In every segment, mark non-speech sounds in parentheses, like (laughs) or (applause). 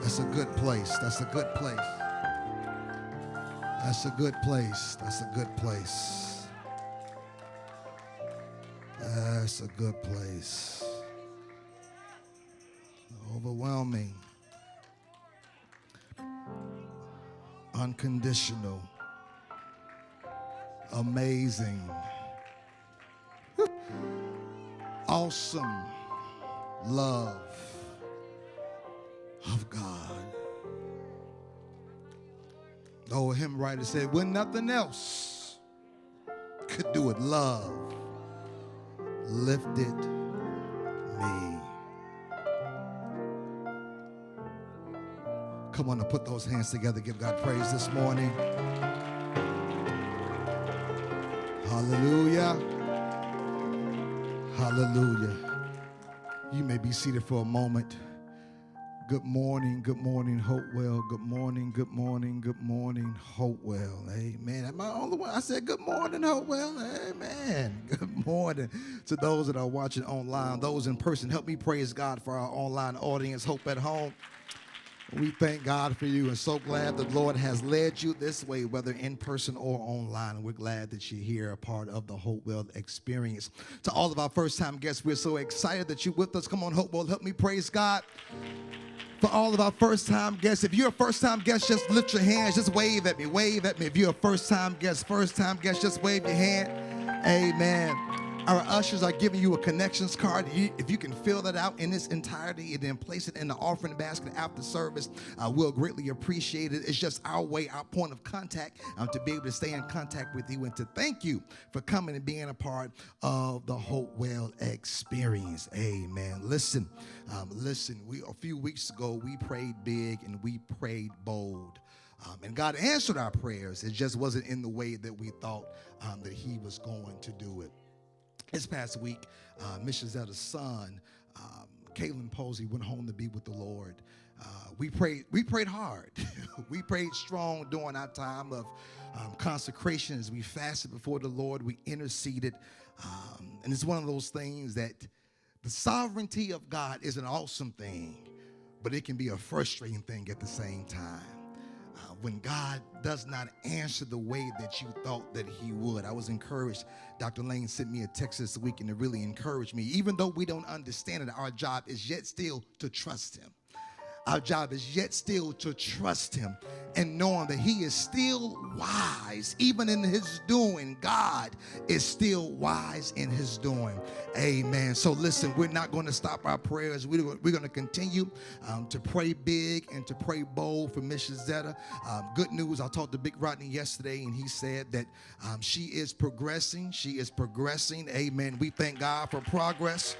That's a good place. That's a good place. That's a good place. That's a good place. That's a good place. Overwhelming. Unconditional. Amazing. awesome love of God. The old hymn writer said, when nothing else could do it, love lifted me. Come on and put those hands together. Give God praise this morning. Hallelujah. Hallelujah. You may be seated for a moment. Good morning, good morning, Hopewell. Good morning, good morning, good morning, Hopewell. Amen. Am I only one? I said good morning, Hopewell. Amen. (laughs) Good morning to those that are watching online, those in person. Help me praise God for our online audience, Hope at Home. We thank God for you and so glad the Lord has led you this way, whether in person or online. We're glad that you're here, a part of the Hope Hopewell experience. To all of our first time guests, we're so excited that you're with us. Come on, Hope Hopewell, help me praise God. For all of our first time guests, if you're a first time guest, just lift your hands, just wave at me, wave at me. If you're a first time guest, first time guest, just wave your hand. Amen. Our ushers are giving you a connections card. if you can fill that out in its entirety and then place it in the offering basket after service, uh, we'll greatly appreciate it. It's just our way, our point of contact um, to be able to stay in contact with you and to thank you for coming and being a part of the Hopewell experience. Amen. Listen, um, listen. We a few weeks ago we prayed big and we prayed bold. Um, and God answered our prayers. It just wasn't in the way that we thought um, that He was going to do it. This past week, uh, Miss Shazetta's son, um, Kalen Posey, went home to be with the Lord. Uh, we prayed. We prayed hard. (laughs) we prayed strong during our time of um, consecration as we fasted before the Lord. We interceded, um, and it's one of those things that the sovereignty of God is an awesome thing, but it can be a frustrating thing at the same time when God does not answer the way that you thought that He would. I was encouraged. Dr. Lane sent me a text this week and it really encouraged me. Even though we don't understand it, our job is yet still to trust Him. Our job is yet still to trust him and knowing that he is still wise, even in his doing. God is still wise in his doing. Amen. So listen, we're not going to stop our prayers. We're, we're going to continue um, to pray big and to pray bold for Miss Zetta. Um, good news. I talked to Big Rodney yesterday, and he said that um, she is progressing. She is progressing. Amen. We thank God for progress.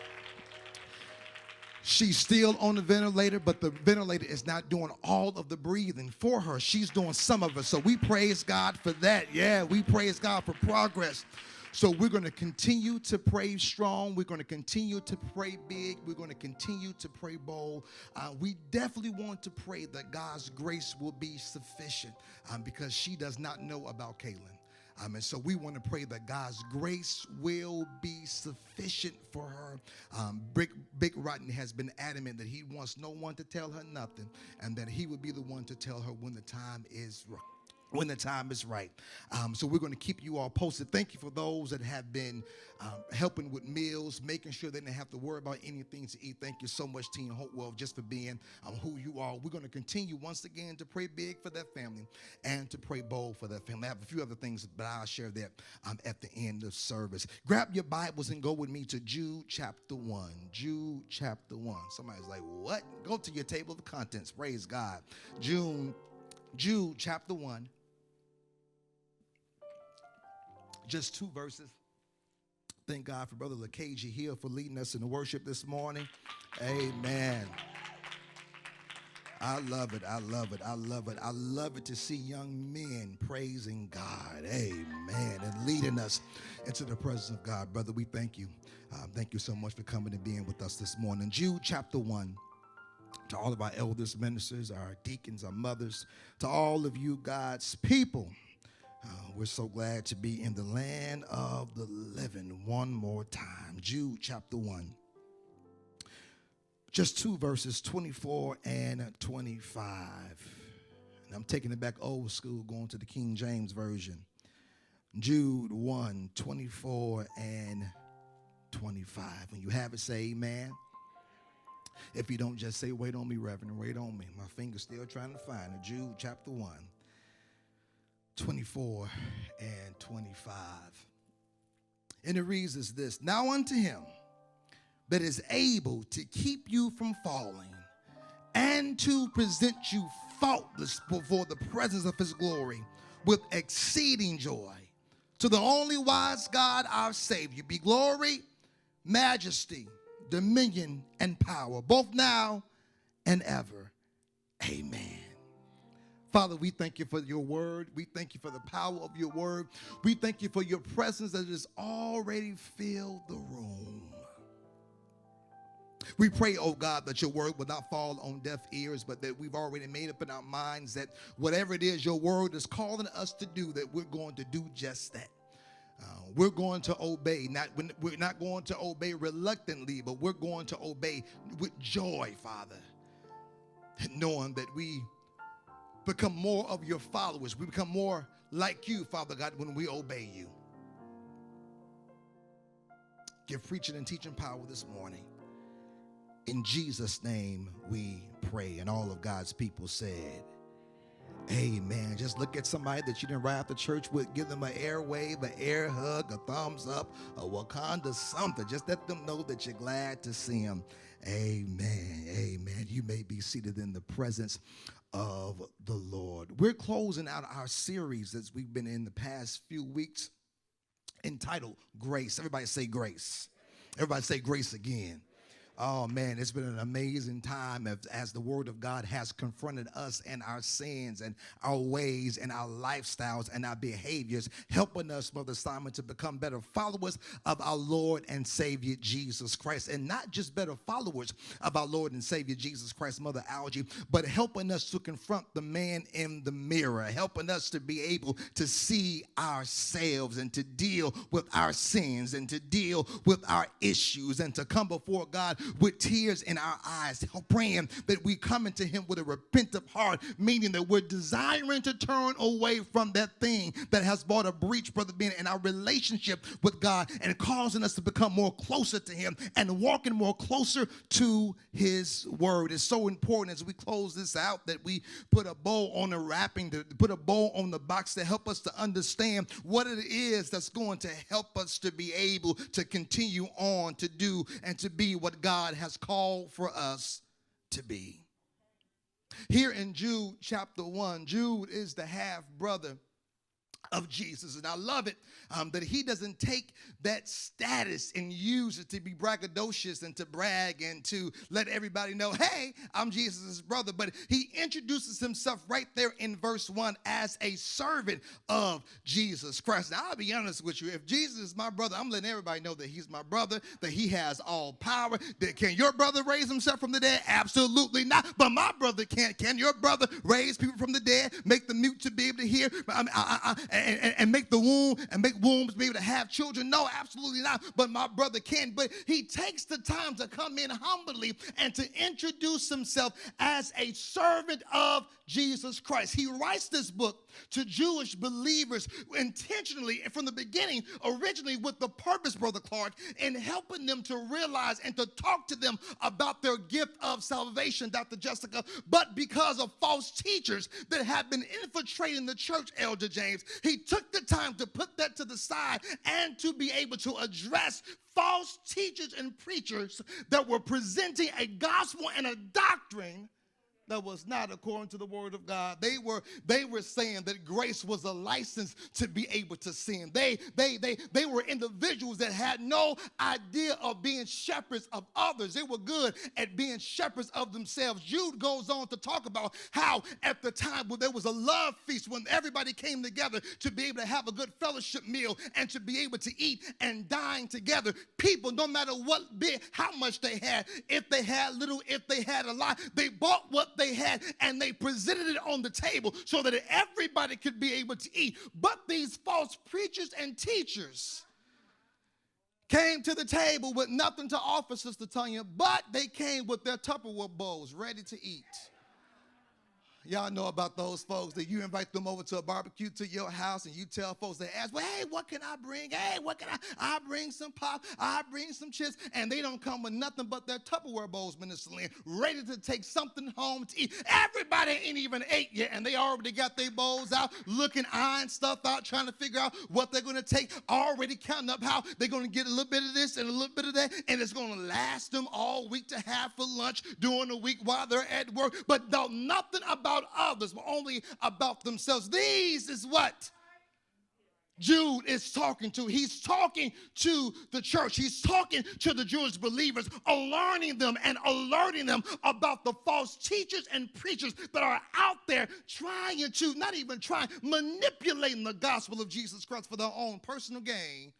She's still on the ventilator, but the ventilator is not doing all of the breathing for her. She's doing some of it. So we praise God for that. Yeah, we praise God for progress. So we're going to continue to pray strong. We're going to continue to pray big. We're going to continue to pray bold. Uh, we definitely want to pray that God's grace will be sufficient um, because she does not know about Kaylin. Um, and so we want to pray that God's grace will be sufficient for her. Um, Big, Big Rodney has been adamant that he wants no one to tell her nothing and that he would be the one to tell her when the time is right when the time is right. Um, so we're going to keep you all posted. Thank you for those that have been um, helping with meals, making sure they didn't have to worry about anything to eat. Thank you so much, Team Hopewell, just for being um, who you are. We're going to continue once again to pray big for that family and to pray bold for that family. I have a few other things, but I'll share that um, at the end of service. Grab your Bibles and go with me to Jude chapter 1. Jude chapter 1. Somebody's like, what? Go to your table of contents. Praise God. June, Jude chapter 1 just two verses. Thank God for Brother LaCage here for leading us in the worship this morning. Amen. I love it. I love it. I love it. I love it to see young men praising God. Amen. And leading us into the presence of God. Brother, we thank you. Uh, thank you so much for coming and being with us this morning. Jude chapter 1 to all of our elders, ministers, our deacons, our mothers, to all of you, God's people. We're so glad to be in the land of the living one more time. Jude chapter 1. just two verses 24 and 25. And I'm taking it back old school, going to the King James Version. Jude 1 24 and 25. When you have it, say amen. If you don't, just say, wait on me, Reverend, wait on me. My finger's still trying to find it. Jude chapter 1, 24 and 25. And it reads as this Now unto him that is able to keep you from falling and to present you faultless before the presence of his glory with exceeding joy. To the only wise God, our Savior, be glory, majesty, dominion, and power, both now and ever. Amen. Father, we thank you for your word. We thank you for the power of your word. We thank you for your presence that has already filled the room. We pray, oh God, that your word will not fall on deaf ears, but that we've already made up in our minds that whatever it is your word is calling us to do, that we're going to do just that. Uh, we're going to obey. Not we're not going to obey reluctantly, but we're going to obey with joy, Father, knowing that we become more of your followers. We become more like you, Father God, when we obey you. Give preaching and teaching power this morning. In Jesus' name we pray. And all of God's people said, Amen. Just look at somebody that you didn't ride out the church with, give them an air wave, an air hug, a thumbs up, a Wakanda something. Just let them know that you're glad to see them. Amen. Amen. You may be seated in the presence of the Lord. We're closing out our series as we've been in the past few weeks entitled Grace. Everybody say grace. Everybody say grace again. Oh man, it's been an amazing time as, the Word of God has confronted us and our sins and our ways and our lifestyles and our behaviors, helping us, Mother Simon, to become better followers of our Lord and Savior Jesus Christ. And not just better followers of our Lord and Savior Jesus Christ, Mother Algie, but helping us to confront the man in the mirror, helping us to be able to see ourselves and to deal with our sins and to deal with our issues and to come before God with tears in our eyes, praying that we come into Him with a repentant heart, meaning that we're desiring to turn away from that thing that has brought a breach, Brother Ben, in our relationship with God and causing us to become more closer to Him and walking more closer to His Word. It's so important as we close this out that we put a bow on the wrapping, to put a bow on the box to help us to understand what it is that's going to help us to be able to continue on to do and to be what God God has called for us to be. Here in Jude chapter 1, Jude is the half brother of Jesus. And I love it um, that he doesn't take that status and use it to be braggadocious and to brag and to let everybody know, hey, I'm Jesus' brother. But he introduces himself right there in verse 1 as a servant of Jesus Christ. Now, I'll be honest with you. If Jesus is my brother, I'm letting everybody know that he's my brother, that he has all power. That can your brother raise himself from the dead? Absolutely not. But my brother can't. Can your brother raise people from the dead, make the mute to be able to hear, I, I, I, and, and make the womb and make wombs be able to have children? No, absolutely not. But my brother can. But he takes the time to come in humbly and to introduce himself as a servant of Jesus Christ. He writes this book to Jewish believers intentionally from the beginning, originally with the purpose, Brother Clark, in helping them to realize and to talk to them about their gift of salvation, Dr. Jessica. But because of false teachers that have been infiltrating the church, Elder James, he took the time to put that to the side and to be able to address false teachers and preachers that were presenting a gospel and a doctrine that was not according to the word of God. They were they were saying that grace was a license to be able to sin. They they they they were individuals that had no idea of being shepherds of others. They were good at being shepherds of themselves. Jude goes on to talk about how at the time when there was a love feast when everybody came together to be able to have a good fellowship meal and to be able to eat and dine together, people no matter what bit how much they had, if they had little, if they had a lot, they bought what they had and they presented it on the table so that everybody could be able to eat. But these false preachers and teachers came to the table with nothing to offer, Sister Tanya, but they came with their Tupperware bowls ready to eat. Y'all know about those folks that you invite them over to a barbecue to your house and you tell folks, they ask, well, hey, what can I bring? Hey, what can I? I bring some pop, I bring some chips, and they don't come with nothing but their Tupperware bowls, Minister Lynn, ready to take something home to eat. Everybody ain't even ate yet, and they already got their bowls out, looking, eyeing stuff out, trying to figure out what they're gonna take, already counting up how they're gonna get a little bit of this and a little bit of that, and it's gonna last them all week to have for lunch during the week while they're at work. But know nothing about about others, but only about themselves. These is what Jude is talking to. He's talking to the church. He's talking to the Jewish believers, alarming them and alerting them about the false teachers and preachers that are out there trying to, not even trying, manipulating the gospel of Jesus Christ for their own personal gain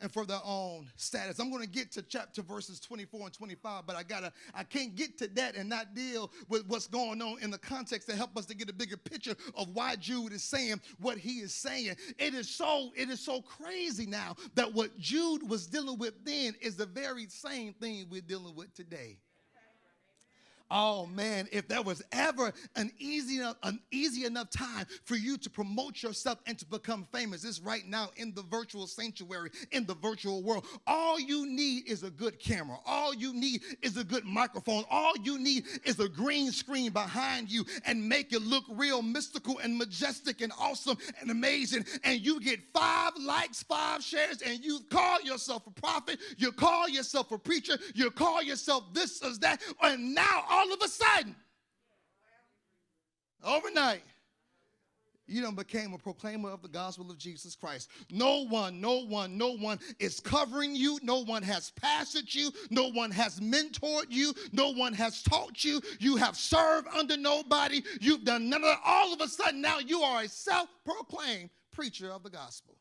and for their own status. I'm going to get to chapter verses 24 and 25, but I gotta I can't get to that and not deal with what's going on in the context to help us to get a bigger picture of why Jude is saying what he is saying. It is so it is so crazy now that what Jude was dealing with then is the very same thing we're dealing with today. Oh man, if there was ever an easy enough, an easy enough time for you to promote yourself and to become famous, it's right now in the virtual sanctuary, in the virtual world. All you need is a good camera. All you need is a good microphone. All you need is a green screen behind you and make it look real mystical and majestic and awesome and amazing. And you get five likes, five shares, and you call yourself a prophet, you call yourself a preacher, you call yourself this or that, and now all of a sudden, overnight, you done became a proclaimer of the gospel of Jesus Christ. No one, no one, no one is covering you. No one has pastored you. No one has mentored you. No one has taught you. You have served under nobody. You've done none of that. All of a sudden, now you are a self proclaimed preacher of the gospel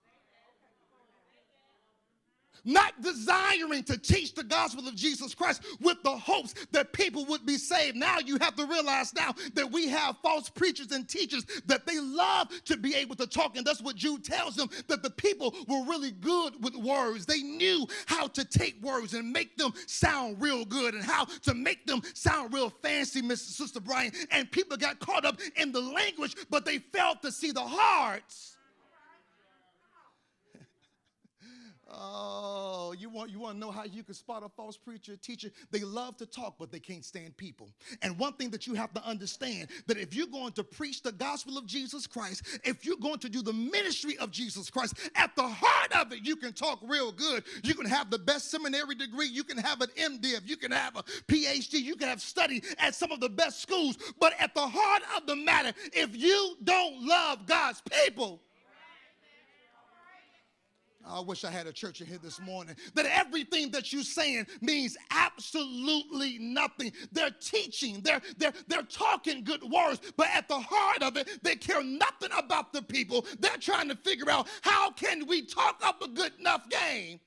not desiring to teach the gospel of Jesus Christ with the hopes that people would be saved. Now you have to realize now that we have false preachers and teachers that they love to be able to talk. And that's what Jude tells them that the people were really good with words. They knew how to take words and make them sound real good and how to make them sound real fancy, Mr. Sister Brian. And people got caught up in the language, but they failed to see the hearts Oh, you want you want to know how you can spot a false preacher, teacher? They love to talk, but they can't stand people. And one thing that you have to understand that if you're going to preach the gospel of Jesus Christ, if you're going to do the ministry of Jesus Christ, at the heart of it, you can talk real good. You can have the best seminary degree, you can have an MDiv, you can have a PhD, you can have studied at some of the best schools. But at the heart of the matter, if you don't love God's people, I wish I had a church in here this morning. That everything that you're saying means absolutely nothing. They're teaching, they're, they're, they're talking good words, but at the heart of it, they care nothing about the people. They're trying to figure out how can we talk up a good enough game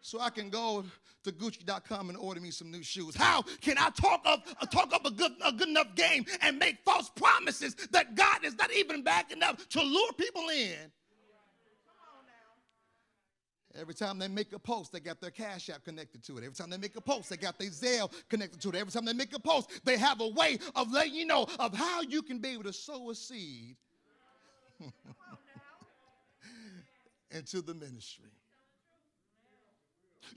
so I can go to Gucci.com and order me some new shoes? How can I talk up talk up a good a good enough game and make false promises that God is not even backing up to lure people in? Every time they make a post, they got their Cash App connected to it. Every time they make a post, they got their Zelle connected to it. Every time they make a post, they have a way of letting you know of how you can be able to sow a seed (laughs) into the ministry.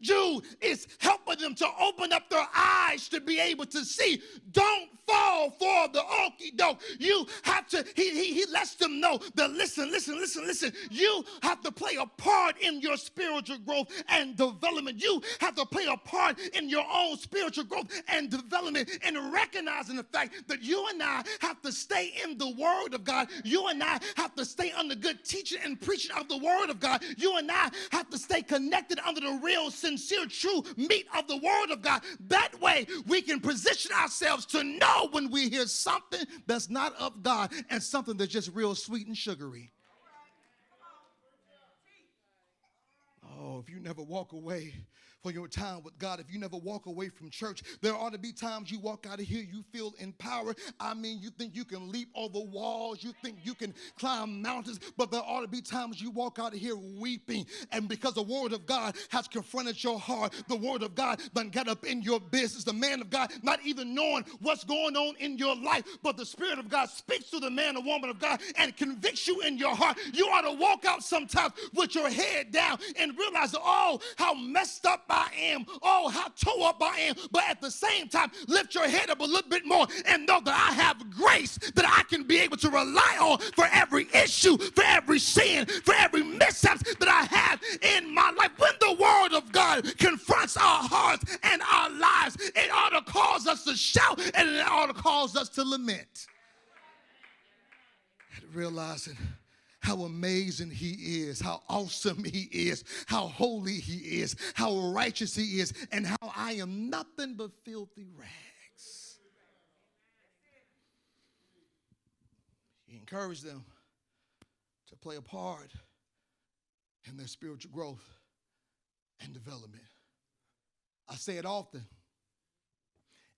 Jude is helping them to open up their eyes to be able to see. Don't fall for the okey doke. You have to, he, he, he lets them know that listen, listen, listen, listen. You have to play a part in your spiritual growth and development. You have to play a part in your own spiritual growth and development and recognizing the fact that you and I have to stay in the Word of God. You and I have to stay under good teaching and preaching of the Word of God. You and I have to stay connected under the real sincere, true meat of the Word of God. That way, we can position ourselves to know when we hear something that's not of God and something that's just real sweet and sugary. Oh, if you never walk away for your time with God. If you never walk away from church, there ought to be times you walk out of here, you feel empowered. I mean, you think you can leap over walls, you think you can climb mountains, but there ought to be times you walk out of here weeping. And because the word of God has confronted your heart, the word of God done got up in your business. The man of God, not even knowing what's going on in your life, but the Spirit of God speaks to the man or woman of God and convicts you in your heart. You ought to walk out sometimes with your head down and realize, oh, how messed up I am. Oh, how tore up I am. But at the same time, lift your head up a little bit more and know that I have grace that I can be able to rely on for every issue, for every sin, for every mishaps that I have in my life. When the word of God confronts our hearts and our lives, it ought to cause us to shout and it ought to cause us to lament. And realizing how amazing he is, how awesome he is, how holy he is, how righteous he is, and how I am nothing but filthy rags. He encouraged them to play a part in their spiritual growth and development. I say it often,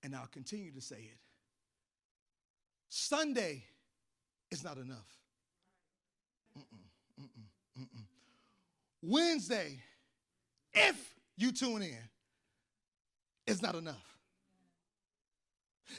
and I'll continue to say it. Sunday is not enough. Mm-mm, mm-mm. Wednesday, if you tune in, is not enough.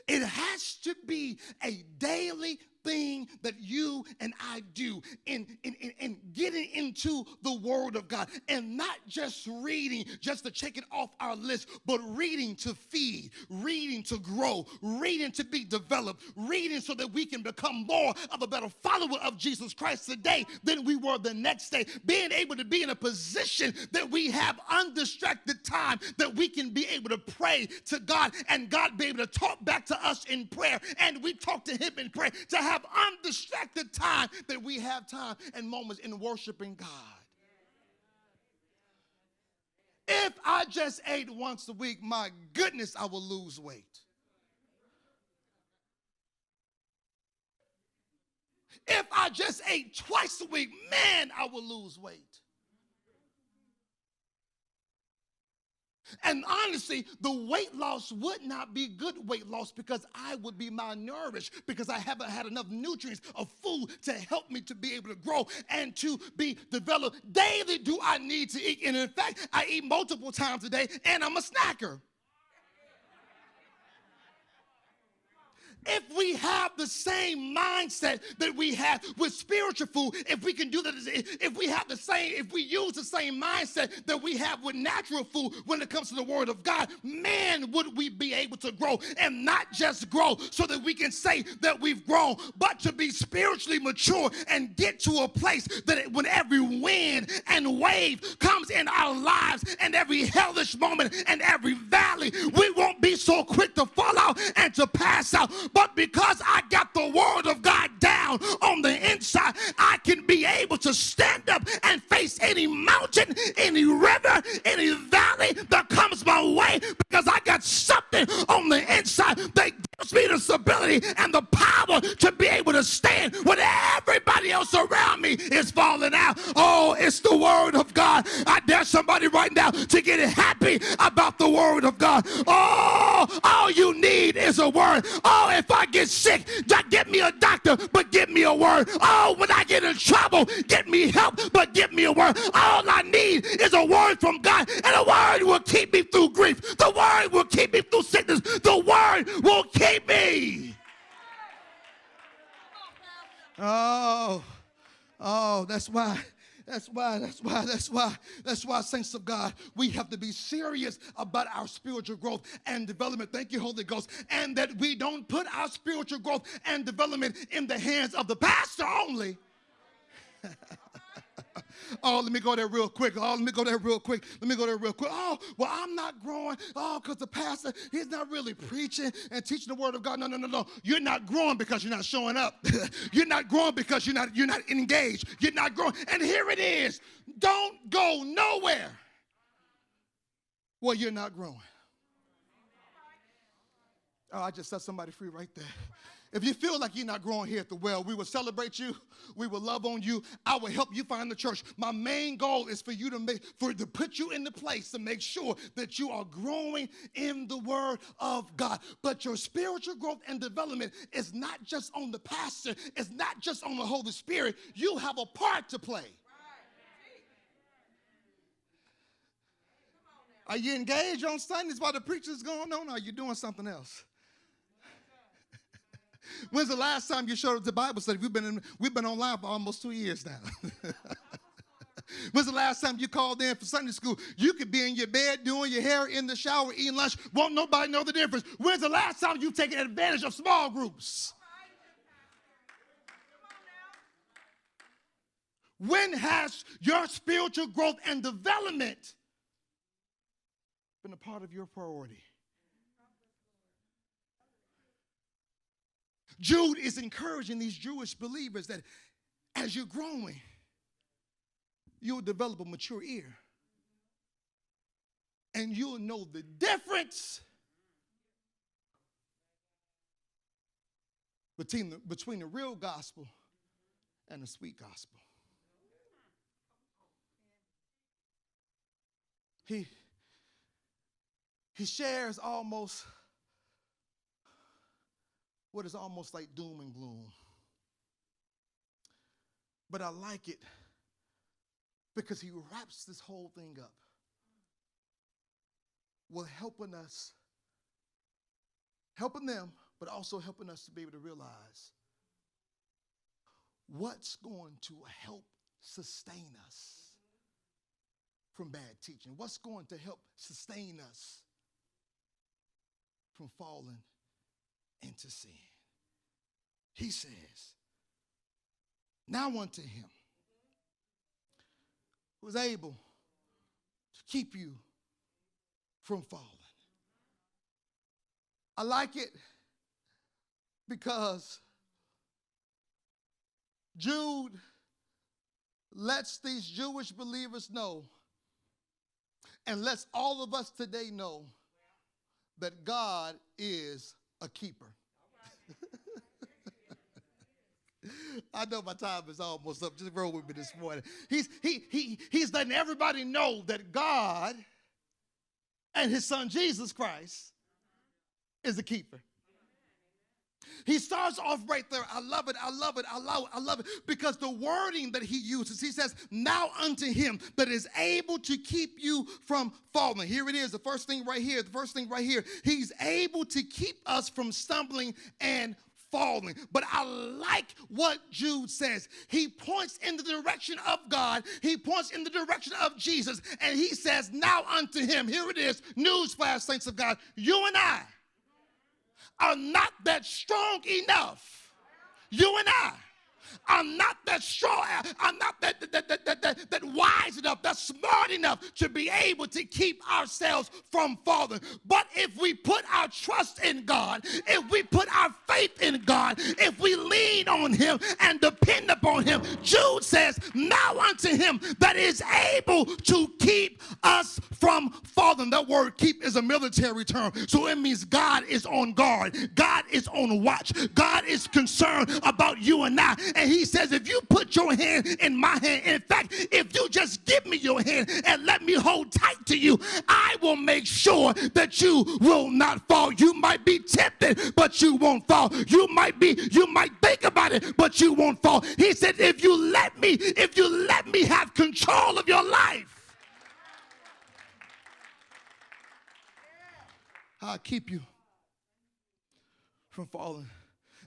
It has to be a daily thing that you and I do in, in, in, in, getting into the Word of God and not just reading just to check it off our list, but reading to feed, reading to grow, reading to be developed, reading so that we can become more of a better follower of Jesus Christ today than we were the next day. Being able to be in a position that we have undistracted time, that we can be able to pray to God and God be able to talk back to us in prayer and we talk to Him in prayer to have have undistracted time, that we have time and moments in worshiping God. If I just ate once a week, my goodness, I will lose weight. If I just ate twice a week, man, I will lose weight. And honestly, the weight loss would not be good weight loss because I would be malnourished because I haven't had enough nutrients of food to help me to be able to grow and to be developed. Daily do I need to eat. And in fact, I eat multiple times a day and I'm a snacker. If we have the same mindset that we have with spiritual food, if we can do that, if we have the same, if we use the same mindset that we have with natural food when it comes to the Word of God, man, would we be able to grow and not just grow so that we can say that we've grown, but to be spiritually mature and get to a place that when every wind and wave comes in our lives and every hellish moment and every valley, we won't be so quick to fall out and to pass out but because I got the word of God down on the inside, I can be able to stand up and face any mountain, any river, any valley that comes my way because I got something on the inside that gives me the stability and the power to be able to stand when everybody else around me is falling out. Oh, it's the word of God. I dare somebody right now to get happy about the word of God. Oh, all you need is a word. Oh, if I get sick, get me a doctor, but give me a word. Oh, when I get in trouble, get me help, but give me a word. All I need is a word from God, and a word will keep me through grief. The word will keep me through sickness. The will keep me. Oh, oh, that's why that's why, that's why, that's why, that's why, saints of God, we have to be serious about our spiritual growth and development. Thank you, Holy Ghost. And that we don't put our spiritual growth and development in the hands of the pastor only. (laughs) Oh, let me go there real quick. Oh, let me go there real quick. Let me go there real quick. Oh, well, I'm not growing. Oh, because the pastor, he's not really preaching and teaching the word of God. No, no, no, no. You're not growing because you're not showing up. (laughs) you're not growing because you're not you're not engaged. You're not growing. And here it is. Don't go nowhere. Well, you're not growing. Oh, I just set somebody free right there. If you feel like you're not growing here at the well, we will celebrate you. We will love on you. I will help you find the church. My main goal is for you to make for to put you in the place to make sure that you are growing in the word of God. But your spiritual growth and development is not just on the pastor, it's not just on the Holy Spirit. You have a part to play. Are you engaged on Sundays while the preacher's going on? Or are you doing something else? When's the last time you showed up to Bible study? We've been in, we've been online for almost two years now. (laughs) When's the last time you called in for Sunday school? You could be in your bed doing your hair in the shower, eating lunch. Won't nobody know the difference. When's the last time you've taken advantage of small groups? When has your spiritual growth and development been a part of your priority? Jude is encouraging these Jewish believers that as you're growing, you'll develop a mature ear. And you'll know the difference between the, between the real gospel and the sweet gospel. He, he shares almost what is almost like doom and gloom. But I like it because he wraps this whole thing up with helping us, helping them, but also helping us to be able to realize what's going to help sustain us from bad teaching, what's going to help sustain us from falling into sin. He says, Now unto him who is able to keep you from falling. I like it because Jude lets these Jewish believers know and lets all of us today know that God is a keeper. (laughs) I know my time is almost up. Just roll with me this morning. He's he he he's letting everybody know that God and his son Jesus Christ is a keeper. He starts off right there. I love it. I love it. I love it. I love it. Because the wording that he uses, he says, Now unto him that is able to keep you from falling. Here it is. The first thing right here. The first thing right here. He's able to keep us from stumbling and falling. But I like what Jude says. He points in the direction of God, he points in the direction of Jesus, and he says, Now unto him, here it is, newsflash, saints of God, you and I are not that strong enough. You and I I'm not that strong. I'm not that, that, that, that, that, that wise enough, that smart enough to be able to keep ourselves from falling. But if we put our trust in God, if we put our faith in God, if we lean on Him and depend upon Him, Jude says, Now unto Him that is able to keep us from falling. That word keep is a military term. So it means God is on guard, God is on watch, God is concerned about you and I. And He says, If you put your hand in my hand, in fact, if you just give me your hand and let me hold tight to you, I will make sure that you will not fall. You might be tempted, but you won't fall. You might be, you might think about it, but you won't fall. He said, If you let me, if you let me have control of your life, I'll keep you from falling.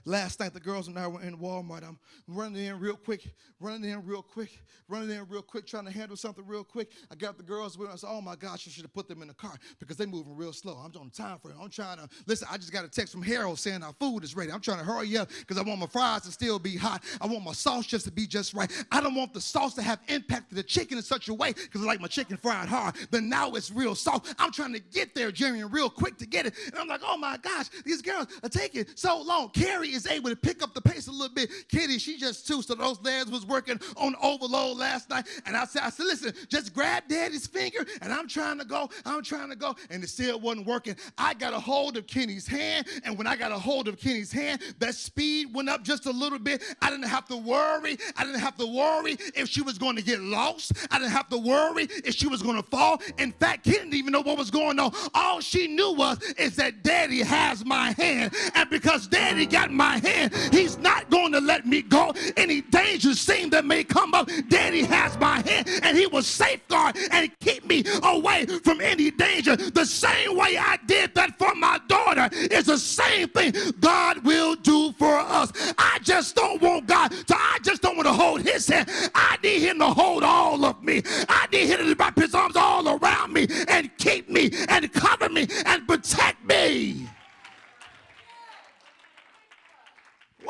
Last night, the girls and I were in Walmart. I'm running in real quick, running in real quick, running in real quick, trying to handle something real quick. I got the girls with me. I said, Oh my gosh, I should have put them in the car because they're moving real slow. I'm on time for it. I'm trying to listen. I just got a text from Harold saying our food is ready. I'm trying to hurry up because I want my fries to still be hot. I want my sauce just to be just right. I don't want the sauce to have impacted the chicken in such a way because I like my chicken fried hard. Then now it's real soft. I'm trying to get there, Jerry, and real quick to get it. And I'm like, Oh my gosh, these girls are taking so long. Carrie is able to pick up the pace a little bit. Kitty, she just too. So those lads was working on overload last night. And I said, I said, listen, just grab daddy's finger. And I'm trying to go. I'm trying to go. And it still wasn't working. I got a hold of Kenny's hand. And when I got a hold of Kenny's hand, that speed went up just a little bit. I didn't have to worry. I didn't have to worry if she was going to get lost. I didn't have to worry if she was going to fall. In fact, Kenny didn't even know what was going on. All she knew was is that daddy has my hand. And because daddy got my hand, he's not going to let me go. Any danger scene that may come up, daddy has my hand and he will safeguard and keep me away from any danger. The same way I did that for my daughter is the same thing God will do for us. I just don't want God to, I just don't want to hold his hand. I need him to hold all of me. I need him to wrap his arms all around me and keep me and cover me and protect me.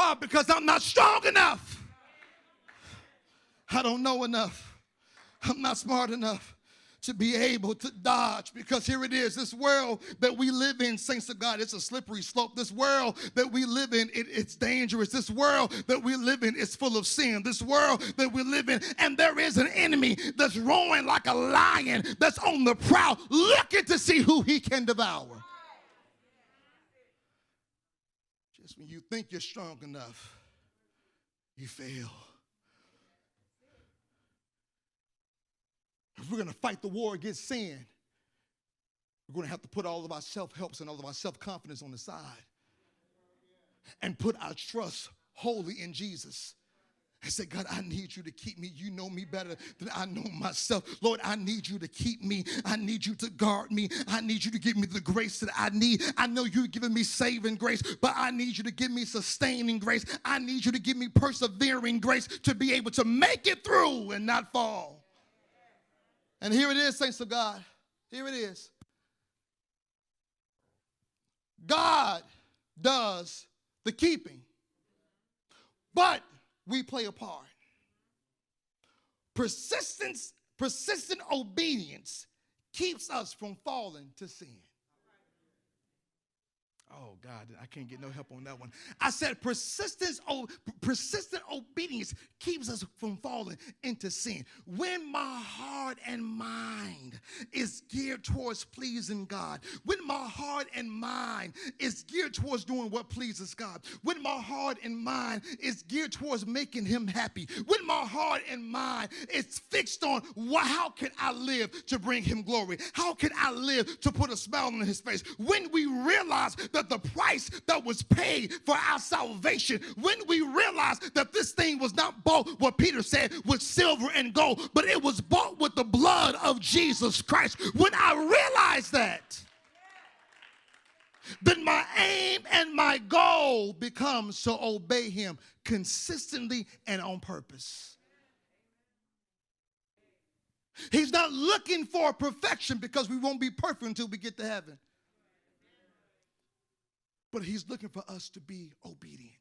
Why? Because I'm not strong enough. I don't know enough. I'm not smart enough to be able to dodge because here it is this world that we live in saints of god it's a slippery slope this world that we live in it, it's dangerous this world that we live in is full of sin this world that we live in and there is an enemy that's roaring like a lion that's on the prowl looking to see who he can devour just when you think you're strong enough you fail If we're going to fight the war against sin, we're going to have to put all of our self helps and all of our self confidence on the side and put our trust wholly in Jesus. And say, God, I need you to keep me. You know me better than I know myself. Lord, I need you to keep me. I need you to guard me. I need you to give me the grace that I need. I know you've given me saving grace, but I need you to give me sustaining grace. I need you to give me persevering grace to be able to make it through and not fall. And here it is, saints of God. Here it is. God does the keeping, but we play a part. Persistence, persistent obedience keeps us from falling to sin. Oh God, I can't get no help on that one. I said persistence, oh, persistent obedience keeps us from falling into sin. When my heart and mind is geared towards pleasing God, when my heart and mind is geared towards doing what pleases God, when my heart and mind is geared towards making Him happy, when my heart and mind is fixed on what, how can I live to bring Him glory? How can I live to put a smile on His face? When we realize that that the price that was paid for our salvation, when we realized that this thing was not bought, what Peter said, with silver and gold, but it was bought with the blood of Jesus Christ, when I realized that, then my aim and my goal becomes to obey him consistently and on purpose. He's not looking for perfection because we won't be perfect until we get to heaven. But he's looking for us to be obedient.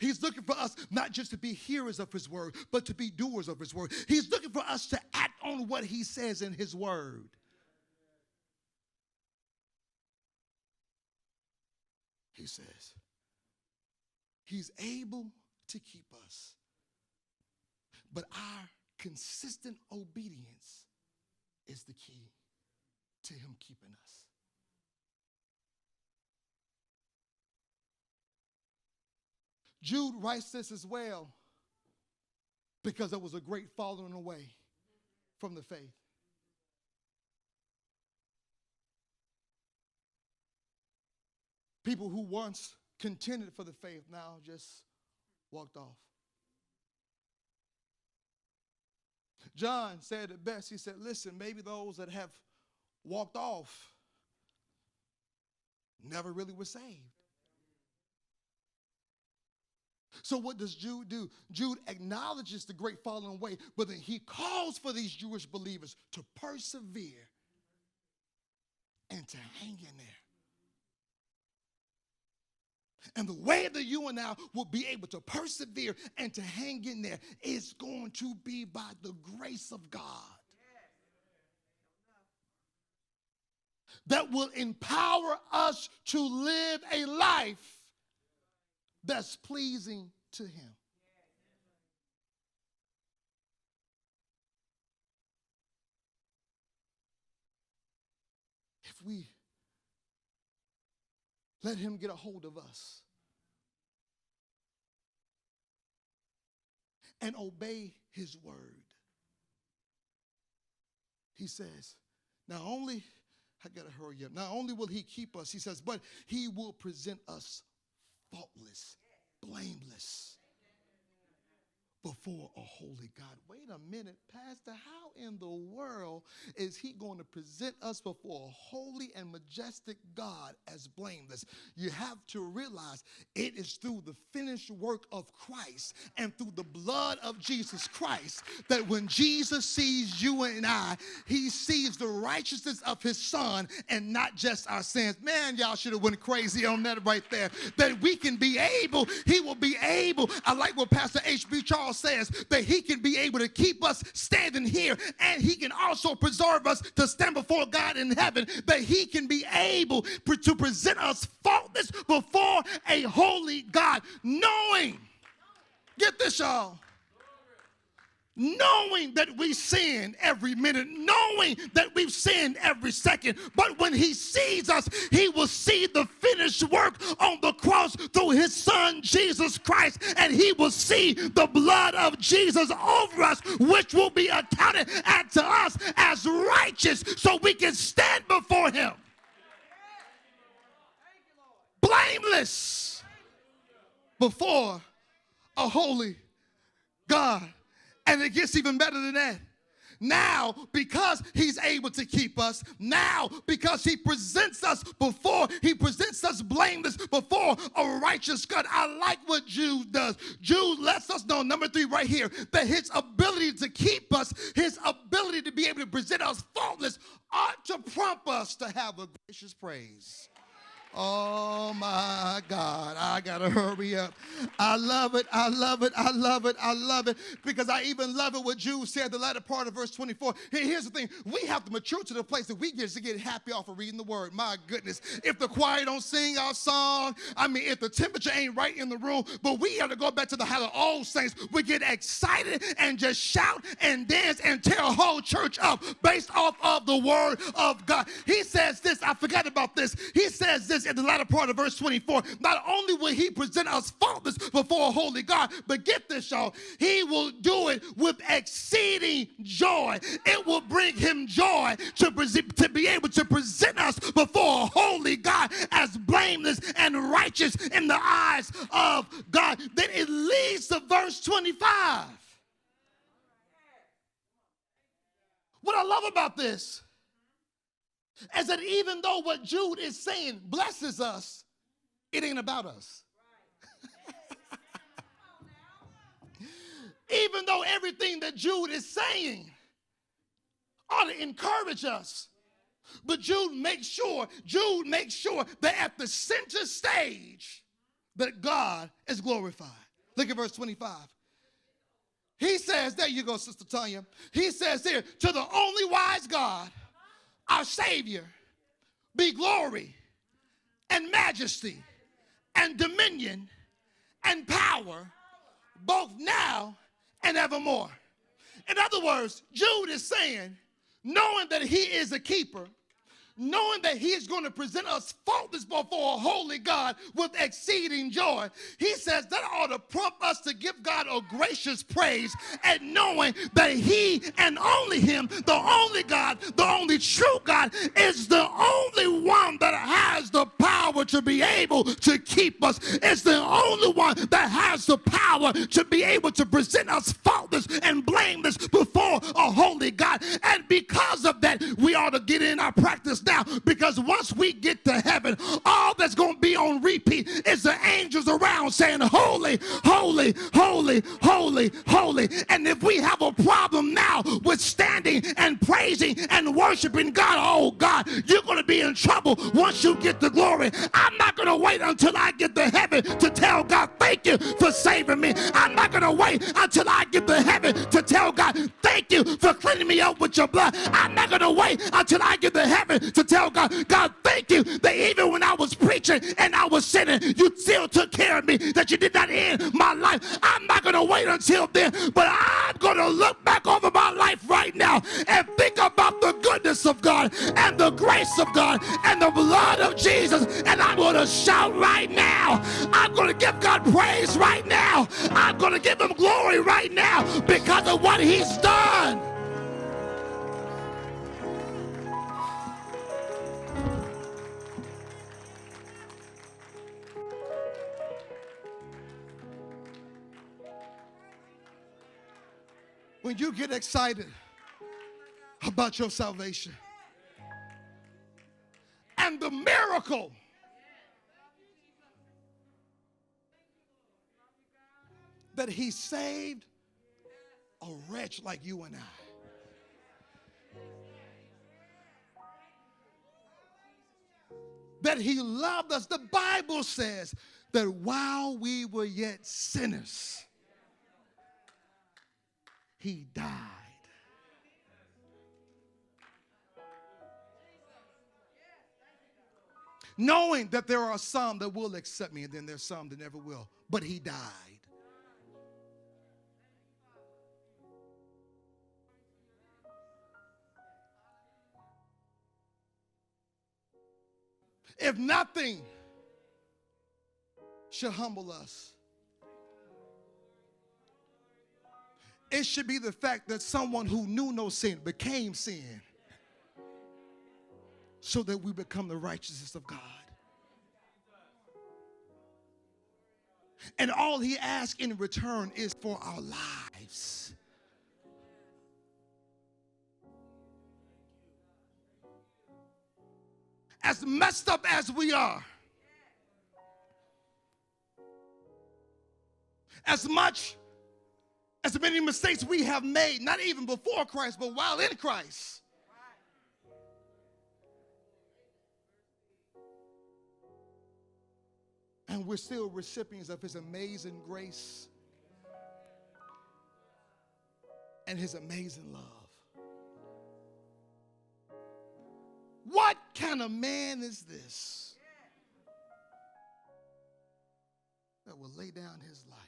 He's looking for us not just to be hearers of his word, but to be doers of his word. He's looking for us to act on what he says in his word. He says, He's able to keep us. But our consistent obedience is the key to Him keeping us. Jude writes this as well because there was a great falling away from the faith. People who once contended for the faith now just walked off. John said it best. He said, Listen, maybe those that have walked off never really were saved. So, what does Jude do? Jude acknowledges the great falling away, but then he calls for these Jewish believers to persevere and to hang in there. And the way that you and I will be able to persevere and to hang in there is going to be by the grace of God. that will empower us to live a life that's pleasing to Him. If we let Him get a hold of us and obey His word, He says, not only, I gotta hurry up, not only will He keep us, He says, but He will present us faultless, blameless before a holy God. Wait a minute, Pastor. How in the world is he going to present us before a holy and majestic God as blameless? You have to realize it is through the finished work of Christ and through the blood of Jesus Christ that when Jesus sees you and I, he sees the righteousness of his son and not just our sins. Man, y'all should have went crazy on that right there. That we can be able, he will be able. I like what Pastor H.B. Charles says that he can be able to keep us standing here and he can also preserve us to stand before God in heaven, that he can be able to present us faultless before a holy God, knowing, get this, y'all knowing that we sin every minute, knowing that we've sinned every second. But when he sees us, he will see the finished work on the cross through his son Jesus Christ, and he will see the blood of Jesus over us, which will be accounted unto us as righteous so we can stand before him. Blameless before a holy God. And it gets even better than that. Now, because he's able to keep us, now, because he presents us before, he presents us blameless before a righteous God. I like what Jude does. Jude lets us know, number three, right here, that his ability to keep us, his ability to be able to present us faultless, ought to prompt us to have a gracious praise. Oh my God, I gotta hurry up. I love it, I love it, I love it, I love it, because I even love it what Jude said, the latter part of verse 24. Here's the thing we have to mature to the place that we get to get happy off of reading the word. My goodness. If the choir don't sing our song, I mean, if the temperature ain't right in the room, but we have to go back to the how of old saints, we get excited and just shout and dance and tear a whole church up based off of the word of God. He says this, I forgot about this. He says this in the latter part of verse 24. Not only will he present us faultless before a holy God, but get this, y'all, he will do it with exceeding joy. It will bring him joy to, to be able to present us before a holy God as blameless and righteous in the eyes of God. Then it leads to verse 25. What I love about this is that even though what Jude is saying blesses us, it ain't about us. (laughs) even though everything that Jude is saying ought to encourage us. But Jude makes sure, Jude makes sure that at the center stage that God is glorified. Look at verse 25. He says, there you go, Sister Tanya. He says here, to the only wise God our Savior be glory and majesty and dominion and power both now and evermore. In other words, Jude is saying, knowing that he is a keeper, knowing that he is going to present us faultless before a holy God with exceeding joy. He says that ought to prompt us to give God a gracious praise and knowing that he and only him, the only God, the only true God, is the only one that has the power to be able to keep us. It's the only one that has the power to be able to present us faultless and blameless before a holy God. And because of that, we ought to get in our practice now because once we get to heaven, all that's going to be on repeat is the angels around saying, Holy, holy, holy, holy, holy. And if we have a problem now with standing and praising and worshiping God, oh God, you're going to be in trouble once you get the glory. I'm not going to wait until I get to heaven to tell God, thank you for saving me. I'm not going to wait until I get to heaven to tell God, thank you for cleaning me up with your blood. I'm not going to wait until I get to heaven to tell God, God, thank you that even when I was preaching and I was sinning, you still took care of me, that you did not end my life. I'm not going to wait until then, but I'm going to look back over my life right now and think about the goodness of God and the grace of God and the blood of Jesus. And I'm going to shout right now. I'm going to give God praise right now. I'm going to give him glory right now because of what he's done. When you get excited about your salvation and the miracle that he saved a wretch like you and I. That he loved us. The Bible says that while we were yet sinners, he died. Knowing that there are some that will accept me and then there's some that never will, but he died. If nothing should humble us, it should be the fact that someone who knew no sin became sin so that we become the righteousness of God. And all he asks in return is for our lives. as messed up as we are, as much as many mistakes we have made, not even before Christ, but while in Christ. And we're still recipients of His amazing grace and His amazing love. What kind of man is this that will lay down his life?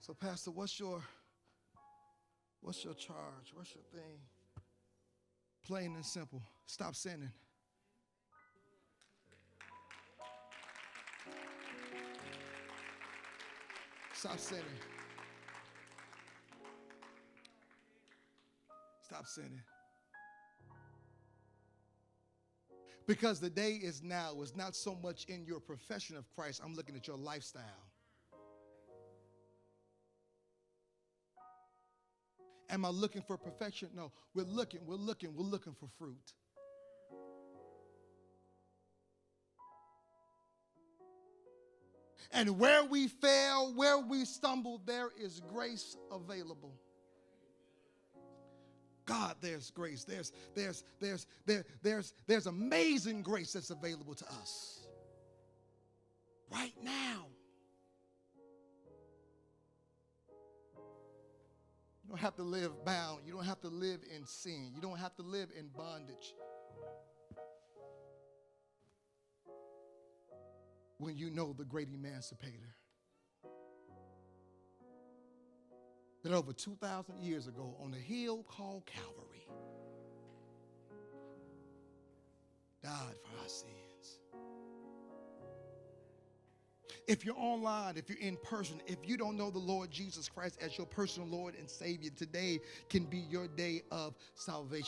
So, Pastor, what's your what's your charge? What's your thing? Plain and simple. Stop sinning. Stop sinning. Stop sinning. Because the day is now. It's not so much in your profession of Christ. I'm looking at your lifestyle. Am I looking for perfection? No. We're looking, we're looking, we're looking for fruit. And where we fail, where we stumble, there is grace available. God, there's grace. There's there's there's there, there's there's amazing grace that's available to us. Right now. You don't have to live bound. You don't have to live in sin. You don't have to live in bondage. when you know the great emancipator. That over 2,000 years ago, on a hill called Calvary, died for our sins. If you're online, if you're in person, if you don't know the Lord Jesus Christ as your personal Lord and Savior, today can be your day of salvation.